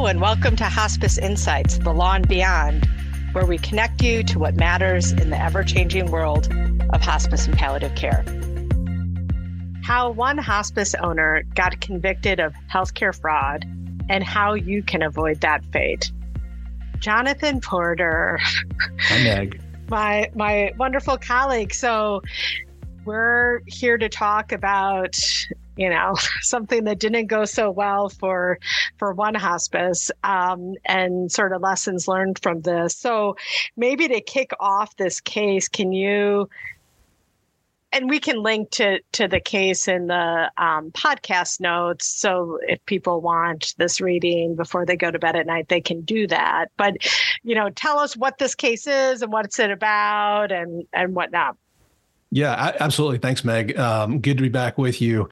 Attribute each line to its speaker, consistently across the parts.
Speaker 1: Hello, and welcome to Hospice Insights, the law and beyond, where we connect you to what matters in the ever changing world of hospice and palliative care. How one hospice owner got convicted of healthcare fraud and how you can avoid that fate. Jonathan Porter.
Speaker 2: Hi, Meg.
Speaker 1: my my wonderful colleague. So we're here to talk about you know something that didn't go so well for for one hospice um, and sort of lessons learned from this. So maybe to kick off this case can you and we can link to to the case in the um, podcast notes. So if people want this reading before they go to bed at night they can do that. But you know tell us what this case is and what's it about and and whatnot.
Speaker 2: Yeah absolutely. Thanks meg. Um, good to be back with you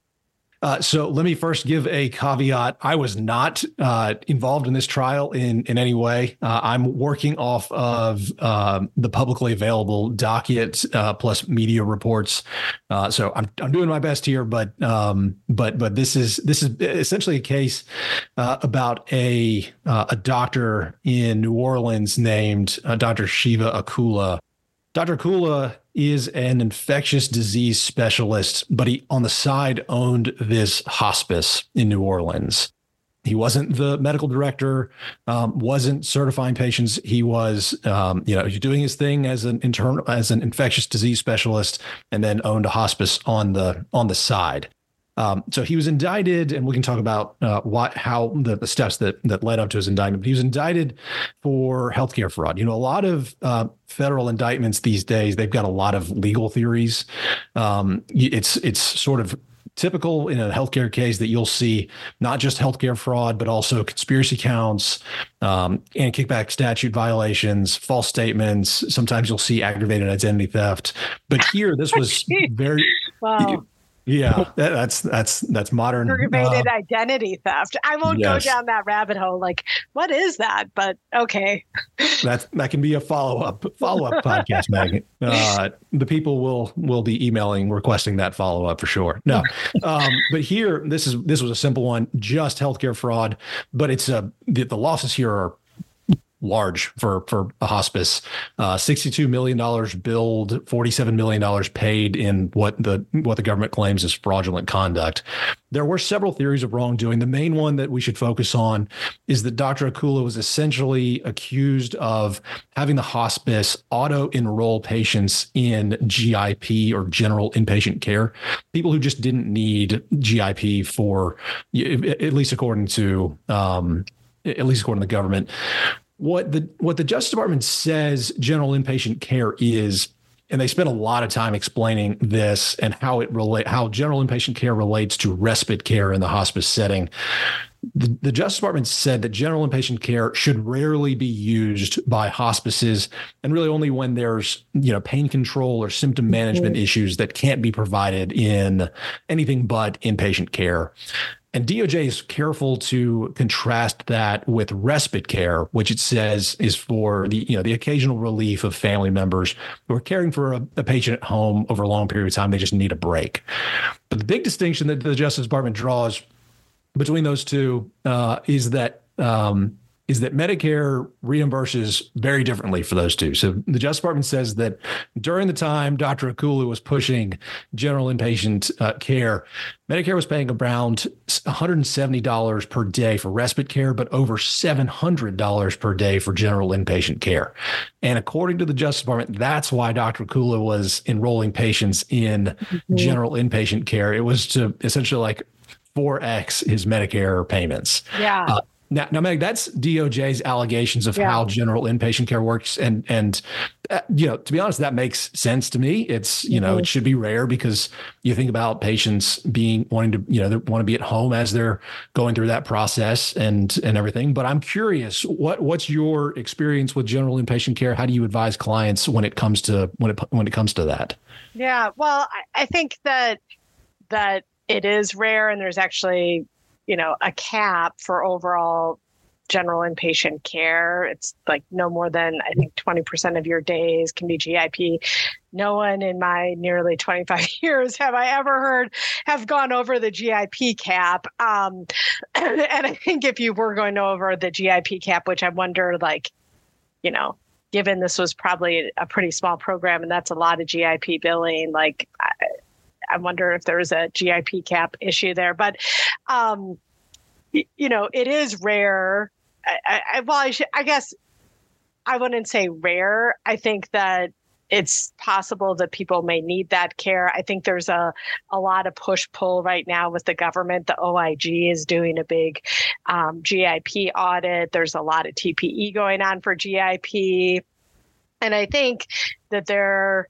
Speaker 2: uh, so let me first give a caveat. I was not uh, involved in this trial in in any way. Uh, I'm working off of um, the publicly available docket uh, plus media reports. Uh, so I'm I'm doing my best here, but um, but but this is this is essentially a case uh, about a a doctor in New Orleans named Dr. Shiva Akula. Dr. Akula is an infectious disease specialist, but he on the side owned this hospice in New Orleans. He wasn't the medical director, um, wasn't certifying patients. He was, um, you know, he's doing his thing as an internal as an infectious disease specialist, and then owned a hospice on the on the side. Um, so he was indicted, and we can talk about uh, what, how the, the, steps that that led up to his indictment. But he was indicted for healthcare fraud. You know, a lot of uh, federal indictments these days they've got a lot of legal theories. Um, it's it's sort of typical in a healthcare case that you'll see not just healthcare fraud, but also conspiracy counts um, and kickback statute violations, false statements. Sometimes you'll see aggravated identity theft. But here, this was very.
Speaker 1: wow.
Speaker 2: Yeah, that, that's that's that's modern
Speaker 1: aggravated uh, identity theft. I won't yes. go down that rabbit hole. Like, what is that? But okay,
Speaker 2: that that can be a follow up follow up podcast, Maggie. Uh, the people will will be emailing requesting that follow up for sure. No, um, but here this is this was a simple one, just healthcare fraud. But it's a the, the losses here are large for for a hospice. Uh, Sixty-two million dollars billed, forty-seven million dollars paid in what the what the government claims is fraudulent conduct. There were several theories of wrongdoing. The main one that we should focus on is that Dr. Akula was essentially accused of having the hospice auto enroll patients in GIP or general inpatient care, people who just didn't need GIP for, at least according to um, at least according to the government what the what the Justice Department says general inpatient care is, and they spend a lot of time explaining this and how it relate how general inpatient care relates to respite care in the hospice setting. The, the, Justice Department said that general inpatient care should rarely be used by hospices, and really only when there's you know pain control or symptom management mm-hmm. issues that can't be provided in anything but inpatient care. And DOJ is careful to contrast that with respite care, which it says is for the you know the occasional relief of family members who are caring for a, a patient at home over a long period of time. They just need a break. But the big distinction that the Justice Department draws between those two uh, is that um, is that Medicare reimburses very differently for those two. So the Justice Department says that during the time Dr. Akula was pushing general inpatient uh, care, Medicare was paying around $170 per day for respite care, but over $700 per day for general inpatient care. And according to the Justice Department, that's why Dr. Akula was enrolling patients in mm-hmm. general inpatient care. It was to essentially like 4x his Medicare payments.
Speaker 1: Yeah. Uh,
Speaker 2: now, now, Meg, that's DOJ's allegations of yeah. how general inpatient care works, and and uh, you know, to be honest, that makes sense to me. It's you mm-hmm. know, it should be rare because you think about patients being wanting to you know they want to be at home as they're going through that process and and everything. But I'm curious, what what's your experience with general inpatient care? How do you advise clients when it comes to when it when it comes to that?
Speaker 1: Yeah, well, I, I think that that it is rare, and there's actually you know, a cap for overall general inpatient care. It's like no more than, I think, 20% of your days can be GIP. No one in my nearly 25 years have I ever heard have gone over the GIP cap. Um, and I think if you were going over the GIP cap, which I wonder, like, you know, given this was probably a pretty small program and that's a lot of GIP billing, like, I, I wonder if there's a GIP cap issue there. But, um, you know, it is rare I, I, well, I, should, I guess I wouldn't say rare. I think that it's possible that people may need that care. I think there's a, a lot of push pull right now with the government. The OIG is doing a big um, GIP audit. There's a lot of TPE going on for GIP. And I think that there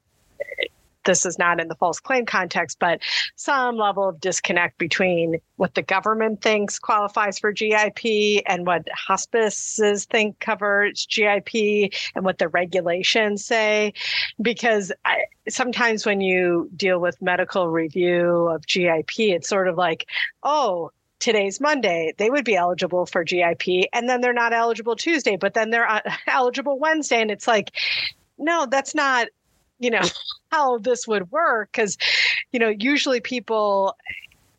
Speaker 1: this is not in the false claim context, but some level of disconnect between what the government thinks qualifies for GIP and what hospices think covers GIP and what the regulations say. Because I, sometimes when you deal with medical review of GIP, it's sort of like, oh, today's Monday, they would be eligible for GIP, and then they're not eligible Tuesday, but then they're uh, eligible Wednesday. And it's like, no, that's not you know how this would work because you know usually people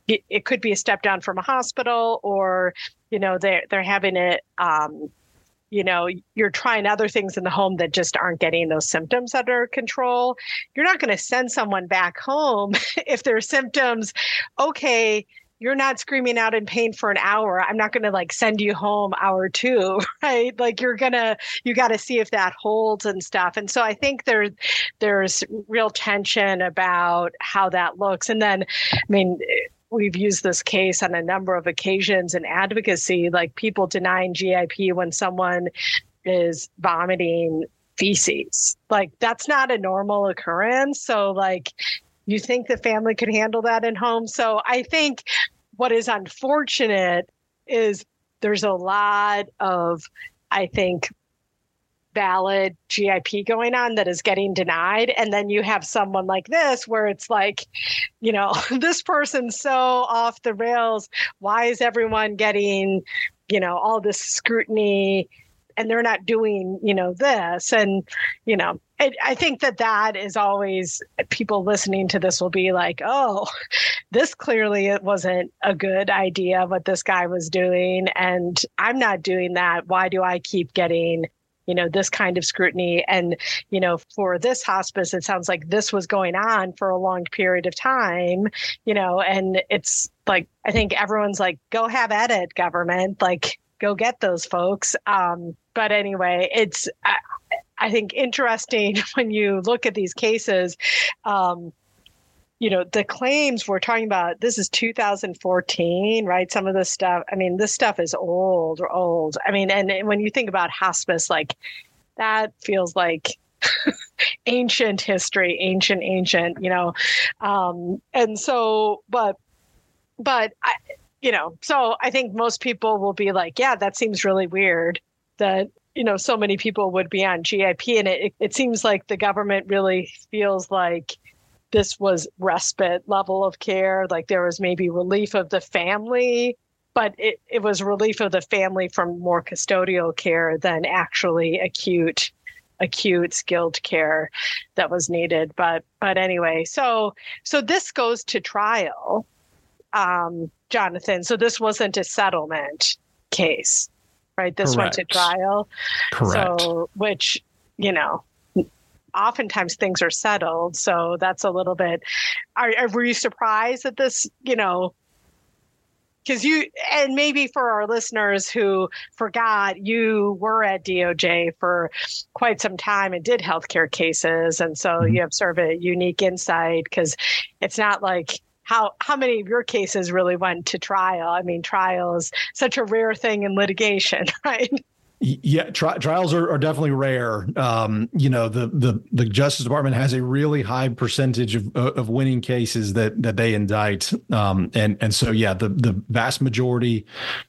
Speaker 1: it, it, could be a step down from a hospital or you know they're they're having it um, you know you're trying other things in the home that just aren't getting those symptoms under control. You're not going to send someone back home if their symptoms okay you're not screaming out in pain for an hour. I'm not going to like send you home hour two right? Like you're gonna you got to see if that holds and stuff. And so i think there there's real tension about how that looks. And then i mean we've used this case on a number of occasions in advocacy like people denying gip when someone is vomiting feces. Like that's not a normal occurrence. So like you think the family could handle that in home. So I think what is unfortunate is there's a lot of, I think, valid GIP going on that is getting denied. And then you have someone like this where it's like, you know, this person's so off the rails. Why is everyone getting, you know, all this scrutiny? And they're not doing you know this. And you know it, i think that that is always people listening to this will be like oh this clearly it wasn't a good idea what this guy was doing. And i'm not doing that. Why do i keep getting you know this kind of scrutiny? And you know for this hospice it sounds like this was going on for a long period of time you know and it's like i think everyone's like go have at it government. Like go get those folks. Um, but anyway, it's I, I, think interesting when you look at these cases. Um, you know the claims we're talking about this is 2014 right? Some of this stuff i mean this stuff is old old. I mean and, and when you think about hospice like that feels like ancient history ancient ancient you know? Um and so but but I, you know so i think most people will be like yeah that seems really weird that you know so many people would be on GIP, and it it seems like the government really feels like this was respite level of care, like there was maybe relief of the family, but it, it was relief of the family from more custodial care than actually acute acute skilled care that was needed. But but anyway so so this goes to trial um jonathan. So this wasn't a settlement case right? This Correct. went to trial.
Speaker 2: Correct.
Speaker 1: So, which, you know, oftentimes things are settled. So that's a little bit. Are, are were you surprised that this, you know, because you and maybe for our listeners who forgot you were at DOJ for quite some time and did healthcare cases and so mm-hmm. you have sort of a unique insight because it's not like how how many of your cases really went to trial? I mean, trial is such a rare thing in litigation, right?
Speaker 2: Yeah, tri- trials are, are definitely rare. Um, you know, the the the Justice Department has a really high percentage of of winning cases that that they indict, um, and and so yeah, the the vast majority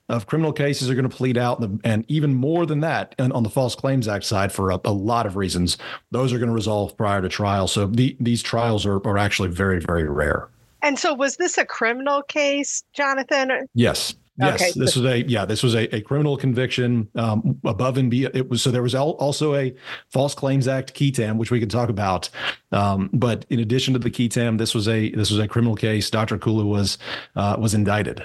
Speaker 2: of criminal cases are going to plead out, and even more than that on the False Claims Act side for a, a lot of reasons. Those are going to resolve prior to trial. So the, these trials are are actually very very rare.
Speaker 1: And so, was this a criminal case, Jonathan?
Speaker 2: Yes. Yes,
Speaker 1: Okay.
Speaker 2: this was a yeah, this was a, a criminal conviction um, above and beyond. It was so there was al- also a False Claims Act qui tam, which we can talk about. Um, but in addition to the qui tam, this was a this was a criminal case. Dr. Akula was uh, was indicted.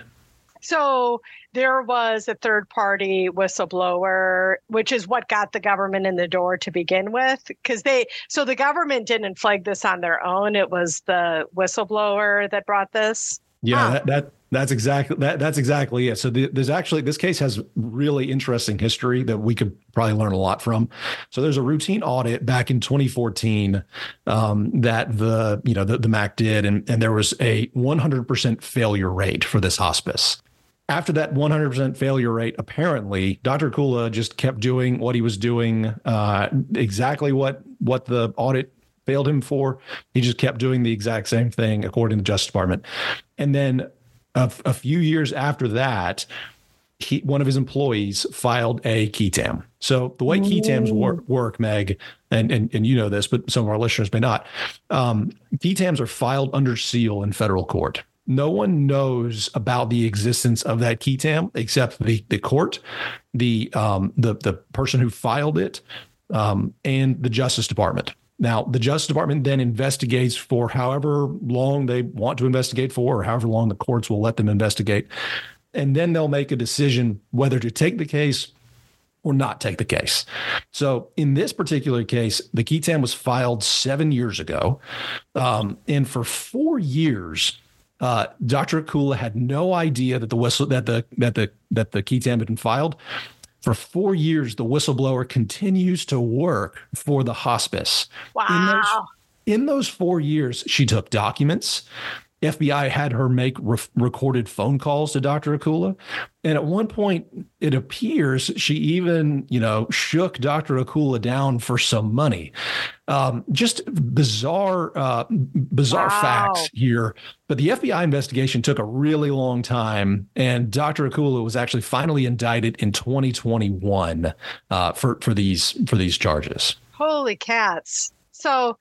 Speaker 1: So there was a third party whistleblower, which is what got the government in the door to begin with. Because they, so the government didn't flag this on their own. It was the whistleblower that brought this.
Speaker 2: Yeah,
Speaker 1: Huh.
Speaker 2: that, that that's exactly that that's exactly it. So the, there's actually this case has really interesting history that we could probably learn a lot from. So there's a routine audit back in 2014 um, that the you know the, the MAC did, and and there was a 100% failure rate for this hospice. After that 100% failure rate, apparently Dr. Akula just kept doing what he was doing, uh, exactly what what the audit failed him for. He just kept doing the exact same thing, according to the Justice Department. And then a, a few years after that, he, one of his employees filed a qui tam. So the way qui tams work, work Meg, and, and and you know this, but some of our listeners may not. Um, qui tams are filed under seal in federal court. No one knows about the existence of that qui tam except the the court, the um, the the person who filed it, um, and the Justice Department. Now, the Justice Department then investigates for however long they want to investigate for, or however long the courts will let them investigate. And then they'll make a decision whether to take the case or not take the case. So, in this particular case, the qui tam was filed seven years ago. Um, and for four years, uh, Dr. Akula had no idea that the whistle that the that the that the qui tam had been filed. For four years, the whistleblower continues to work for the hospice. In those,
Speaker 1: Wow.
Speaker 2: in those four years, she took documents. FBI had her make re- recorded phone calls to Dr. Akula. And at one point, it appears she even, you know, shook Dr. Akula down for some money. Um, just bizarre, uh, bizarre
Speaker 1: Wow.
Speaker 2: facts here. But the FBI investigation took a really long time, and Dr. Akula was actually finally indicted in 2021 uh, for for these for these charges.
Speaker 1: Holy cats. So,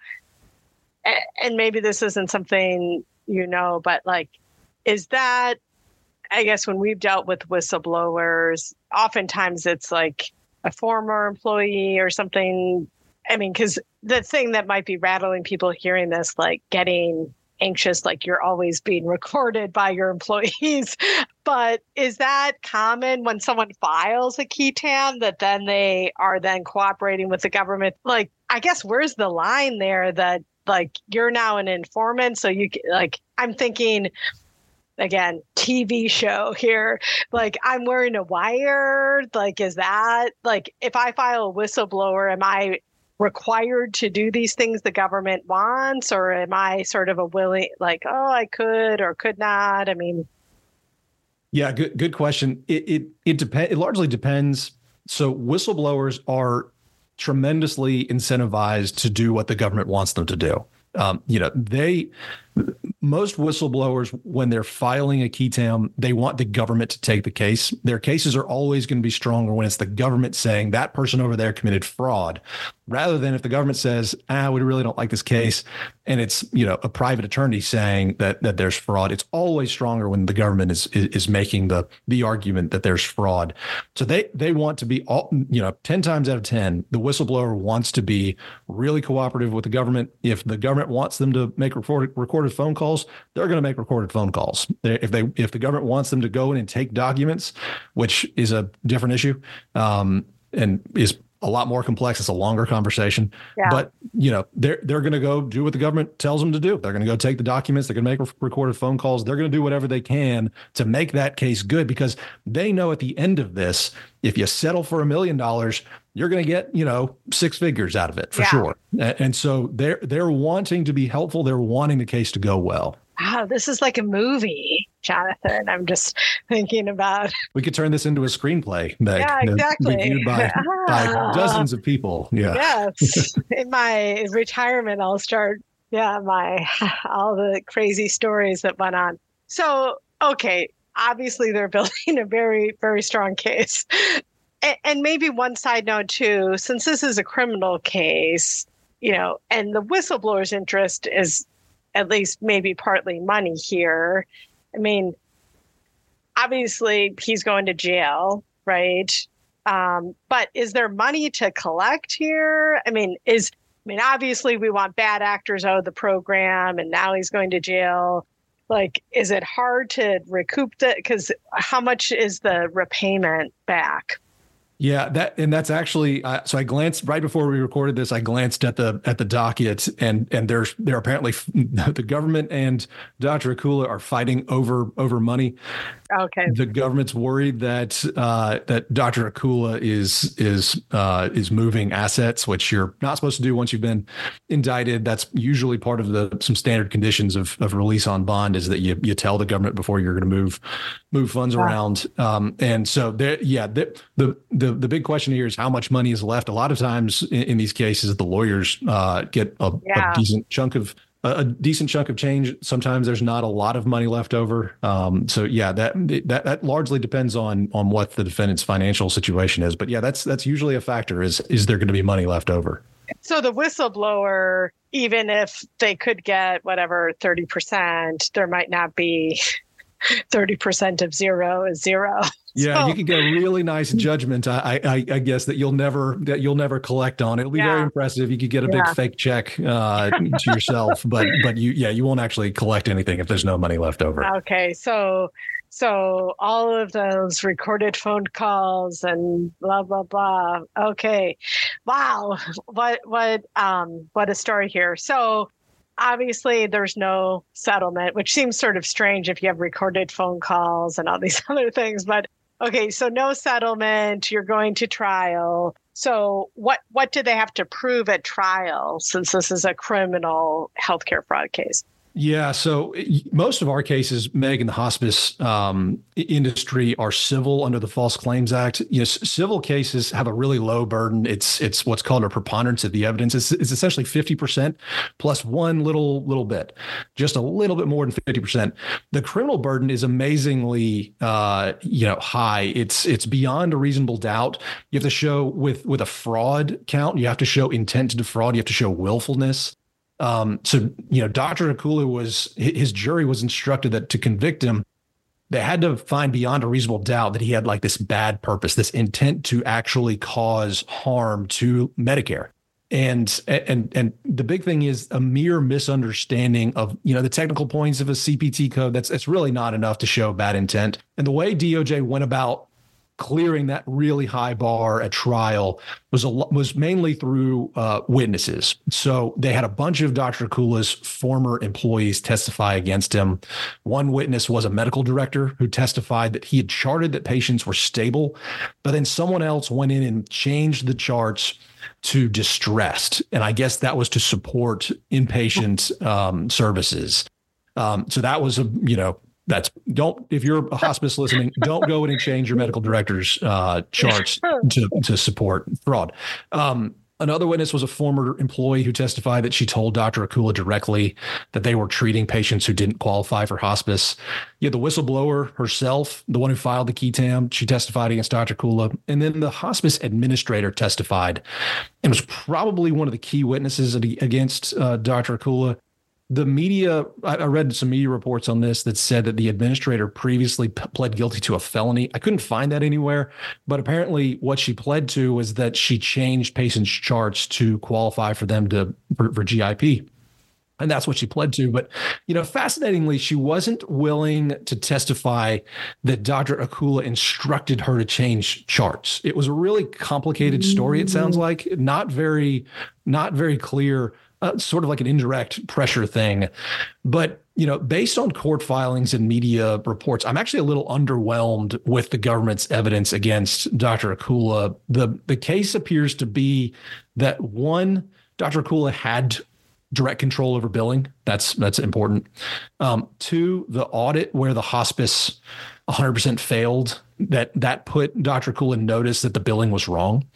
Speaker 1: and maybe this isn't something you know, but like, is that, I guess, when we've dealt with whistleblowers, oftentimes it's like a former employee or something. I mean, because the thing that might be rattling people hearing this, like getting anxious, like you're always being recorded by your employees. But is that common when someone files a qui tam that then they are then cooperating with the government? Like, I guess where's the line there that like you're now an informant, so you like I'm thinking again TV show here. Like I'm wearing a wire. Like is that like if I file a whistleblower, am I required to do these things the government wants or am i sort of a willing like oh i could or could not i mean
Speaker 2: Yeah, good good question. It it it depends. It largely depends. So whistleblowers are tremendously incentivized to do what the government wants them to do. Um, you know, they most whistleblowers when they're filing a qui tam, they want the government to take the case. Their cases are always going to be stronger when it's the government saying that person over there committed fraud, rather than if the government says, "Ah, we really don't like this case," and it's you know a private attorney saying that that there's fraud. It's always stronger when the government is is, making the the argument that there's fraud. So they they want to be all you know ten times out of ten, the whistleblower wants to be really cooperative with the government. If the government wants them to make recorded recorded phone calls, they're going to make recorded phone calls. If they if the government wants them to go in and take documents, which is a different issue, um, and is a lot more complex. It's a longer conversation,
Speaker 1: Yeah.
Speaker 2: but you know they're they're going to go do what the government tells them to do. They're going to go take the documents. They're going to make re- recorded phone calls. They're going to do whatever they can to make that case good because they know at the end of this, if you settle for a million dollars, you're going to get you know six figures out of it for
Speaker 1: Yeah.
Speaker 2: sure. And so they're they're wanting to be helpful. They're wanting the case to go well.
Speaker 1: Wow this is like a movie jonathan i'm just thinking about
Speaker 2: We could turn this into a screenplay that
Speaker 1: Yeah, exactly.
Speaker 2: reviewed by, by
Speaker 1: Ah.
Speaker 2: dozens of people. Yeah.
Speaker 1: yes in my retirement i'll start yeah my all the crazy stories that went on so okay obviously they're building a very very strong case and, and maybe one side note too since this is a criminal case you know and the whistleblower's interest is at least maybe partly money here i mean obviously he's going to jail, right? Um, but is there money to collect here? I mean, is I mean, obviously we want bad actors out of the program, and now he's going to jail. Like, is it hard to recoup that? Because how much is the repayment back?
Speaker 2: Yeah, that and that's actually uh, so. I glanced right before we recorded this. I glanced at the at the docket, and and there's there apparently the government and Dr. Akula are fighting over over money.
Speaker 1: Okay.
Speaker 2: The government's worried that uh, that Dr. Akula is is uh, is moving assets, which you're not supposed to do once you've been indicted. That's usually part of the some standard conditions of of release on bond is that you you tell the government before you're going to move move funds around. Um, and so there, yeah, the, the the the big question here is how much money is left. A lot of times in, in these cases, the lawyers uh, get a, yeah. a decent chunk of a decent chunk of change. Sometimes there's not a lot of money left over. Um, so yeah, that that that largely depends on on what the defendant's financial situation is. But yeah, that's that's usually a factor. Is is there going to be money left over?
Speaker 1: So the whistleblower, even if they could get whatever thirty percent, there might not be 30% of zero is zero.
Speaker 2: Yeah, so, you can get a really nice judgment. I, I, I guess that you'll never that you'll never collect on. It'll be yeah. very impressive. You could get a yeah. big fake check uh, to yourself, but but you yeah you won't actually collect anything if there's no money left over.
Speaker 1: Okay, so so all of those recorded phone calls and blah blah blah. Okay, wow, what what um what a story here. So obviously there's no settlement, which seems sort of strange if you have recorded phone calls and all these other things. But okay, so no settlement, you're going to trial. So what what do they have to prove at trial since this is a criminal healthcare fraud case?
Speaker 2: Yeah. So most of our cases, Meg, in the hospice um, industry are civil under the False Claims Act. Yes, civil cases have a really low burden. It's it's what's called a preponderance of the evidence. It's, it's essentially fifty percent plus one little little bit, just a little bit more than fifty percent. The criminal burden is amazingly uh, you know high. It's it's beyond a reasonable doubt. You have to show with with a fraud count. You have to show intent to defraud. You have to show willfulness. Um, so you know, Dr. Akula was his jury was instructed that to convict him, they had to find beyond a reasonable doubt that he had like this bad purpose, this intent to actually cause harm to Medicare. And and and the big thing is a mere misunderstanding of you know the technical points of a CPT code. That's that's really not enough to show bad intent. And the way DOJ went about clearing that really high bar at trial was a was mainly through uh, witnesses. So they had a bunch of Dr. Akula's former employees testify against him. One witness was a medical director who testified that he had charted that patients were stable, but then someone else went in and changed the charts to distressed, and I guess that was to support inpatient um, services. Um, so that was a you know that's don't if you're a hospice listening, don't go in and change your medical director's uh, charts to to support fraud. Um, Another witness was a former employee who testified that she told Dr. Akula directly that they were treating patients who didn't qualify for hospice. You had the whistleblower herself, the one who filed the qui tam, she testified against Dr. Akula. And then the hospice administrator testified and was probably one of the key witnesses against uh, Dr. Akula the media i read some media reports on this that said that the administrator previously p- pled guilty to a felony. I couldn't find that anywhere but apparently what she pled to was that she changed patients charts to qualify for them to for, for gip and that's what she pled to. But you know fascinatingly she wasn't willing to testify that dr. Akula instructed her to change charts. It was a really complicated story it sounds mm. like. Not very not very clear uh, sort of like an indirect pressure thing. But you know, based on court filings and media reports, I'm actually a little underwhelmed with the government's evidence against Dr. Akula. The the case appears to be that one, Dr. Akula had direct control over billing. That's that's important. Um, two, the audit where the hospice 100% failed that that put Dr. Akula notice that the billing was wrong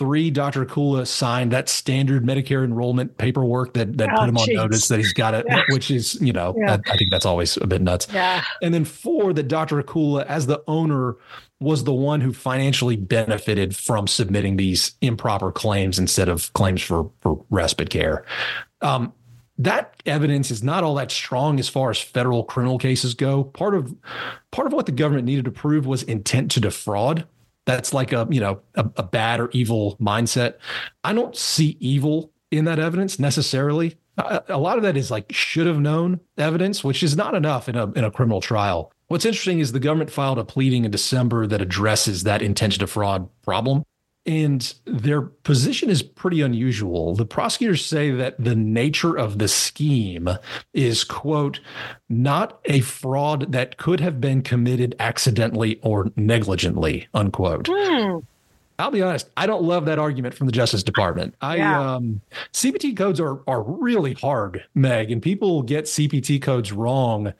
Speaker 2: three, Dr. Akula signed that standard Medicare enrollment paperwork that that oh, put him geez. on notice that he's got it, yeah. which is, you know, yeah. I, I, think that's always a bit nuts.
Speaker 1: Yeah.
Speaker 2: And then four, that Dr. Akula, as the owner, was the one who financially benefited from submitting these improper claims instead of claims for for respite care. Um, that evidence is not all that strong as far as federal criminal cases go. Part of part of what the government needed to prove was intent to defraud. That's like a you know a, a bad or evil mindset. I don't see evil in that evidence necessarily. A, a lot of that is like should have known evidence, which is not enough in a in a criminal trial. What's interesting is the government filed a pleading in December that addresses that intent to fraud problem. And their position is pretty unusual. The prosecutors say that the nature of the scheme is, quote, not a fraud that could have been committed accidentally or negligently, unquote. Mm. I'll be honest, I don't love that argument from the Justice Department. I yeah. um, CPT codes are are really hard, Meg, and people get CPT codes wrong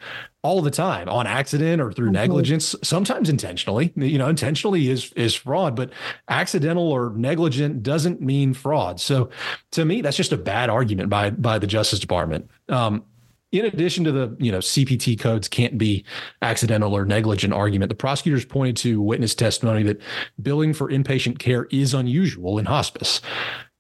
Speaker 2: all the time on accident or through mm-hmm. negligence, sometimes intentionally. You know, intentionally is is fraud, but accidental or negligent doesn't mean fraud. So to me, that's just a bad argument by by the Justice Department. Um, in addition to the you know CPT codes can't be accidental or negligent argument, the prosecutors pointed to witness testimony that billing for inpatient care is unusual in hospice.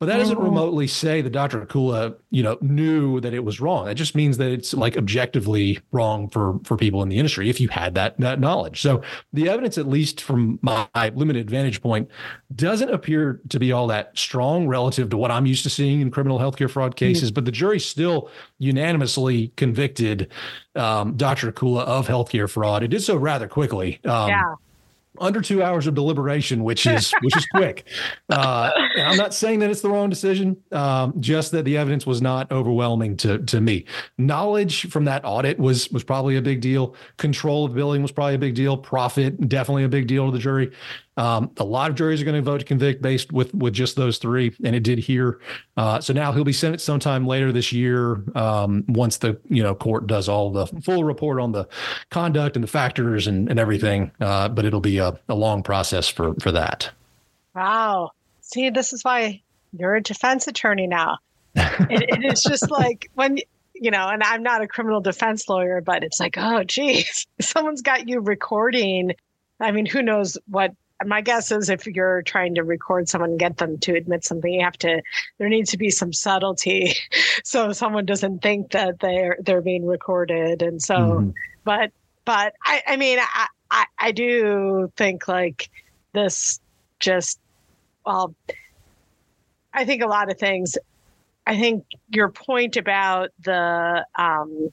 Speaker 2: But that doesn't oh. remotely say that Dr. Akula, you know, knew that it was wrong. That just means that it's like objectively wrong for for people in the industry if you had that that knowledge. So the evidence, at least from my limited vantage point, doesn't appear to be all that strong relative to what I'm used to seeing in criminal healthcare fraud cases. Mm-hmm. But the jury still unanimously convicted um, Dr. Akula of healthcare fraud. It did so rather quickly. Um, yeah under two hours of deliberation, which is which is quick. Uh, I'm not saying that it's the wrong decision, um, just that the evidence was not overwhelming to to me. Knowledge from that audit was was probably a big deal. Control of billing was probably a big deal. Profit definitely a big deal to the jury. Um, a lot of juries are going to vote to convict based with with just those three, and it did here. Uh, so now he'll be sentenced sometime later this year um, once the you know court does all the full report on the conduct and the factors and, and everything. Uh, but it'll be a, a long process for for that.
Speaker 1: Wow. See, this is why you're a defense attorney now. it, it is just like when you know, and I'm not a criminal defense lawyer, but it's like, oh, geez, someone's got you recording. I mean, who knows what my guess is if you're trying to record someone and get them to admit something you have to there needs to be some subtlety. So someone doesn't think that they're they're being recorded. And so mm-hmm. but but i i mean I, I i do think like this just well i think a lot of things i think your point about the um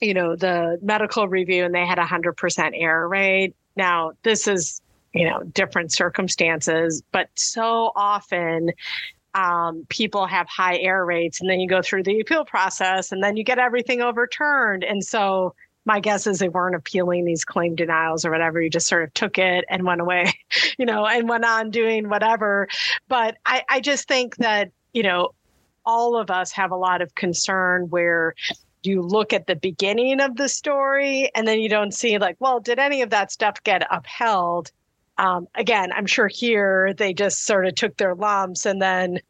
Speaker 1: you know the medical review and they had a hundred percent error rate. Now this is you know different circumstances but so often um, people have high error rates and then you go through the appeal process and then you get everything overturned. And so my guess is they weren't appealing these claim denials or whatever. You just sort of took it and went away you know and went on doing whatever. But i, I just think that you know all of us have a lot of concern where you look at the beginning of the story and then you don't see like well did any of that stuff get upheld um, again, I'm sure here they just sort of took their lumps and then,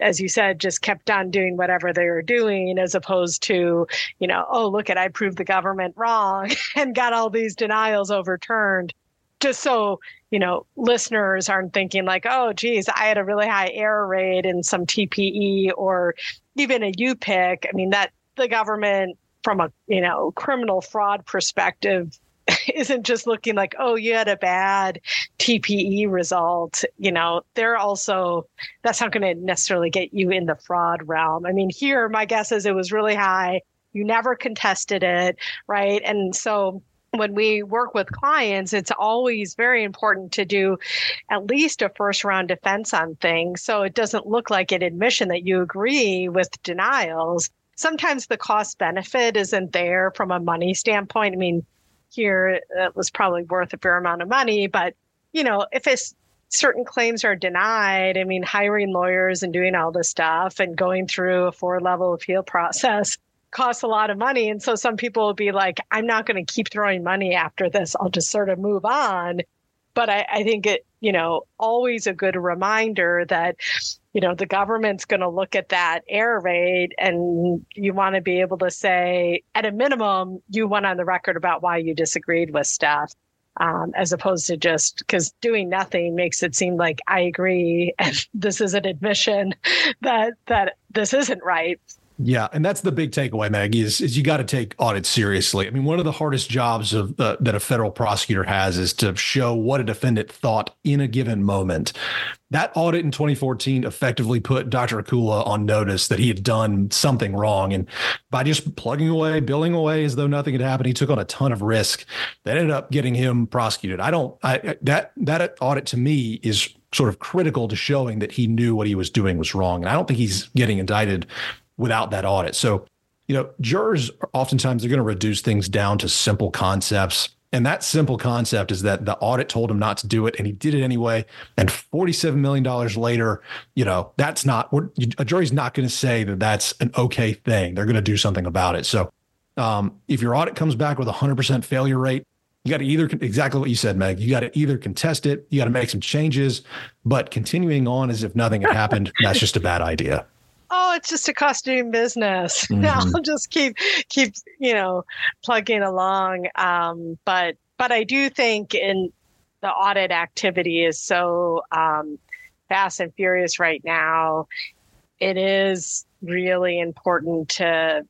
Speaker 1: as you said, just kept on doing whatever they were doing, as opposed to, you know, oh, look at I proved the government wrong and got all these denials overturned. Just so, you know, listeners aren't thinking like, oh, geez, I had a really high error rate in some TPE or even a UPIC. I mean, that the government from a you know criminal fraud perspective isn't just looking like, oh, you had a bad TPE result. You know, they're also, that's not going to necessarily get you in the fraud realm. I mean, here, my guess is it was really high. You never contested it, right? And so, when we work with clients, it's always very important to do at least a first round defense on things. So it doesn't look like an admission that you agree with denials. Sometimes the cost benefit isn't there from a money standpoint. I mean, here that was probably worth a fair amount of money. But, you know, if it's certain claims are denied, I mean, hiring lawyers and doing all this stuff and going through a four level appeal process costs a lot of money. And so some people will be like, I'm not going to keep throwing money after this. I'll just sort of move on. But I, I think it, you know, always a good reminder that you know the government's going to look at that error rate and you want to be able to say at a minimum you went on the record about why you disagreed with stuff um, as opposed to just because doing nothing makes it seem like i agree and this is an admission that that this isn't right
Speaker 2: Yeah, and that's the big takeaway, Maggie. Is, is you got to take audits seriously. I mean, one of the hardest jobs of uh, that a federal prosecutor has is to show what a defendant thought in a given moment. That audit in 2014 effectively put Dr. Akula on notice that he had done something wrong, and by just plugging away, billing away as though nothing had happened, he took on a ton of risk. That ended up getting him prosecuted. I don't. I that that audit to me is sort of critical to showing that he knew what he was doing was wrong. And I don't think he's getting indicted without that audit. So, you know, jurors oftentimes they're going to reduce things down to simple concepts. And that simple concept is that the audit told him not to do it and he did it anyway. And $47 million later, you know, that's not, a jury's not going to say that that's an okay thing. They're going to do something about it. So um, if your audit comes back with a 100% failure rate, you got to either exactly what you said, Meg. You got to either contest it, you got to make some changes, but continuing on as if nothing had happened, that's just a bad idea
Speaker 1: oh, it's just a costume business. Mm-hmm. I'll just keep keep you know plugging along. Um, but but I do think in the audit activity is so um, fast and furious right now. It is really important to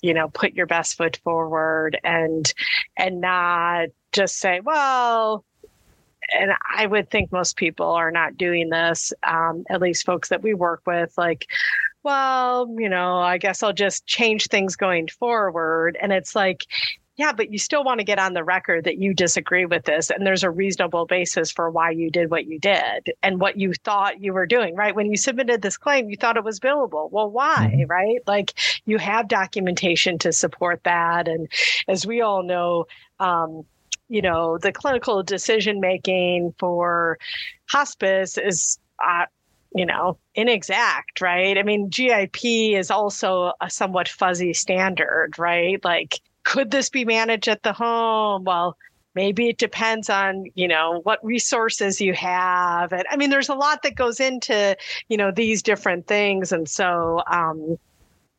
Speaker 1: you know put your best foot forward and and not just say well and I would think most people are not doing this, um, at least folks that we work with, like, well, you know, I guess I'll just change things going forward. And it's like, yeah, but you still want to get on the record that you disagree with this and there's a reasonable basis for why you did what you did and what you thought you were doing, right? When you submitted this claim, you thought it was billable. Well, why, mm-hmm. right? Like you have documentation to support that. And as we all know, um, you know, the clinical decision making for hospice is uh, you know, inexact, right? I mean, GIP is also a somewhat fuzzy standard, right? Like, could this be managed at the home? Well, maybe it depends on, you know, what resources you have. And I mean, there's a lot that goes into, you know, these different things. And so, um,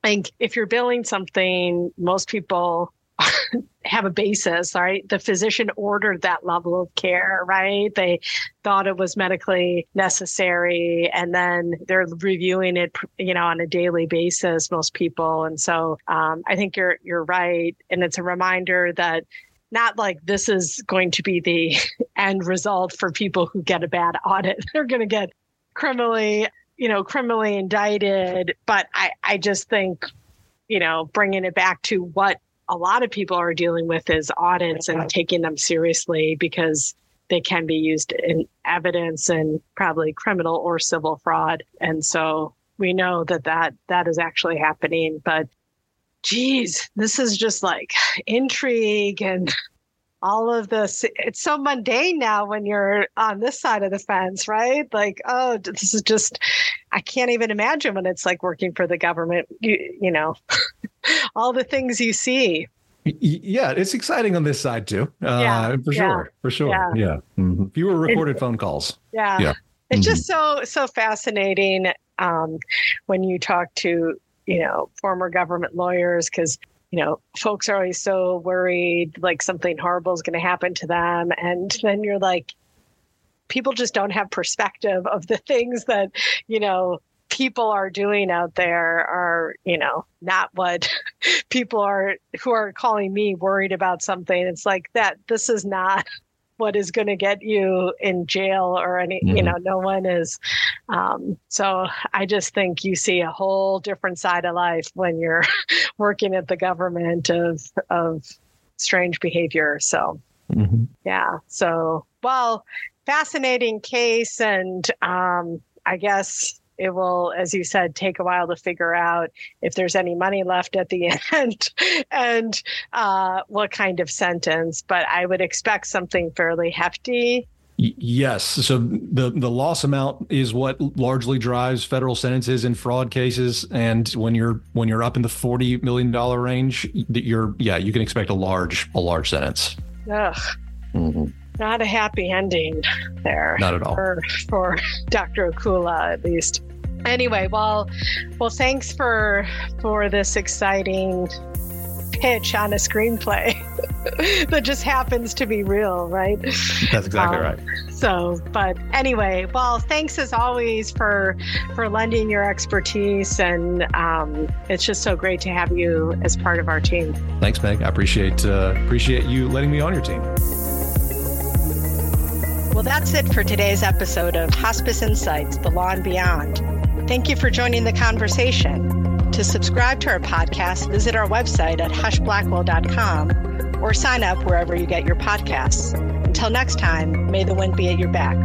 Speaker 1: I think if you're billing something, most people have a basis, right? The physician ordered that level of care, right? They thought it was medically necessary, and then they're reviewing it, you know, on a daily basis. Most people, and so um, I think you're you're right, and it's a reminder that not like this is going to be the end result for people who get a bad audit. They're going to get criminally, you know, criminally indicted. But I, I just think, you know, bringing it back to what a lot of people are dealing with is audits and taking them seriously because they can be used in evidence and probably criminal or civil fraud. And so we know that that, that is actually happening. But geez, this is just like intrigue and all of this. It's so mundane now when you're on this side of the fence, right? Like, oh, this is just, I can't even imagine when it's like working for the government, you, you know, all the things you see.
Speaker 2: Yeah, it's exciting on this side too. Uh, yeah, for sure, for sure. Yeah, yeah. Mm-hmm. fewer recorded it, phone calls.
Speaker 1: Yeah, yeah. It's mm-hmm. just so so fascinating um, when you talk to you know former government lawyers because you know folks are always so worried like something horrible is going to happen to them, and then you're like, people just don't have perspective of the things that you know people are doing out there are, you know, not what people are who are calling me worried about something. It's like that this is not what is going to get you in jail or any mm-hmm. you know no one is um, so i just think you see a whole different side of life when you're working at the government of of strange behavior so mm-hmm. yeah so well fascinating case and um, i guess it will, as you said, take a while to figure out if there's any money left at the end and uh, what kind of sentence. But I would expect something fairly hefty.
Speaker 2: Yes. So the the loss amount is what largely drives federal sentences in fraud cases, and when you're when you're up in the forty million dollar range, that you're yeah you can expect a large a large sentence.
Speaker 1: Ugh. Mm-hmm not a happy ending there.
Speaker 2: Not at all.
Speaker 1: For, for Dr. Akula, at least. Anyway, well, well, thanks for for this exciting pitch on a screenplay. that just happens to be real, right?
Speaker 2: That's exactly um, right.
Speaker 1: So, but anyway, well, thanks as always for for lending your expertise, and um, it's just so great to have you as part of our team.
Speaker 2: Thanks, Meg. I appreciate uh, appreciate you letting me on your team.
Speaker 1: Well, that's it for today's episode of Hospice Insights: The Law and Beyond. Thank you for joining the conversation. To subscribe to our podcast, visit our website at huschblackwell.com or sign up wherever you get your podcasts. Until next time, may the wind be at your back.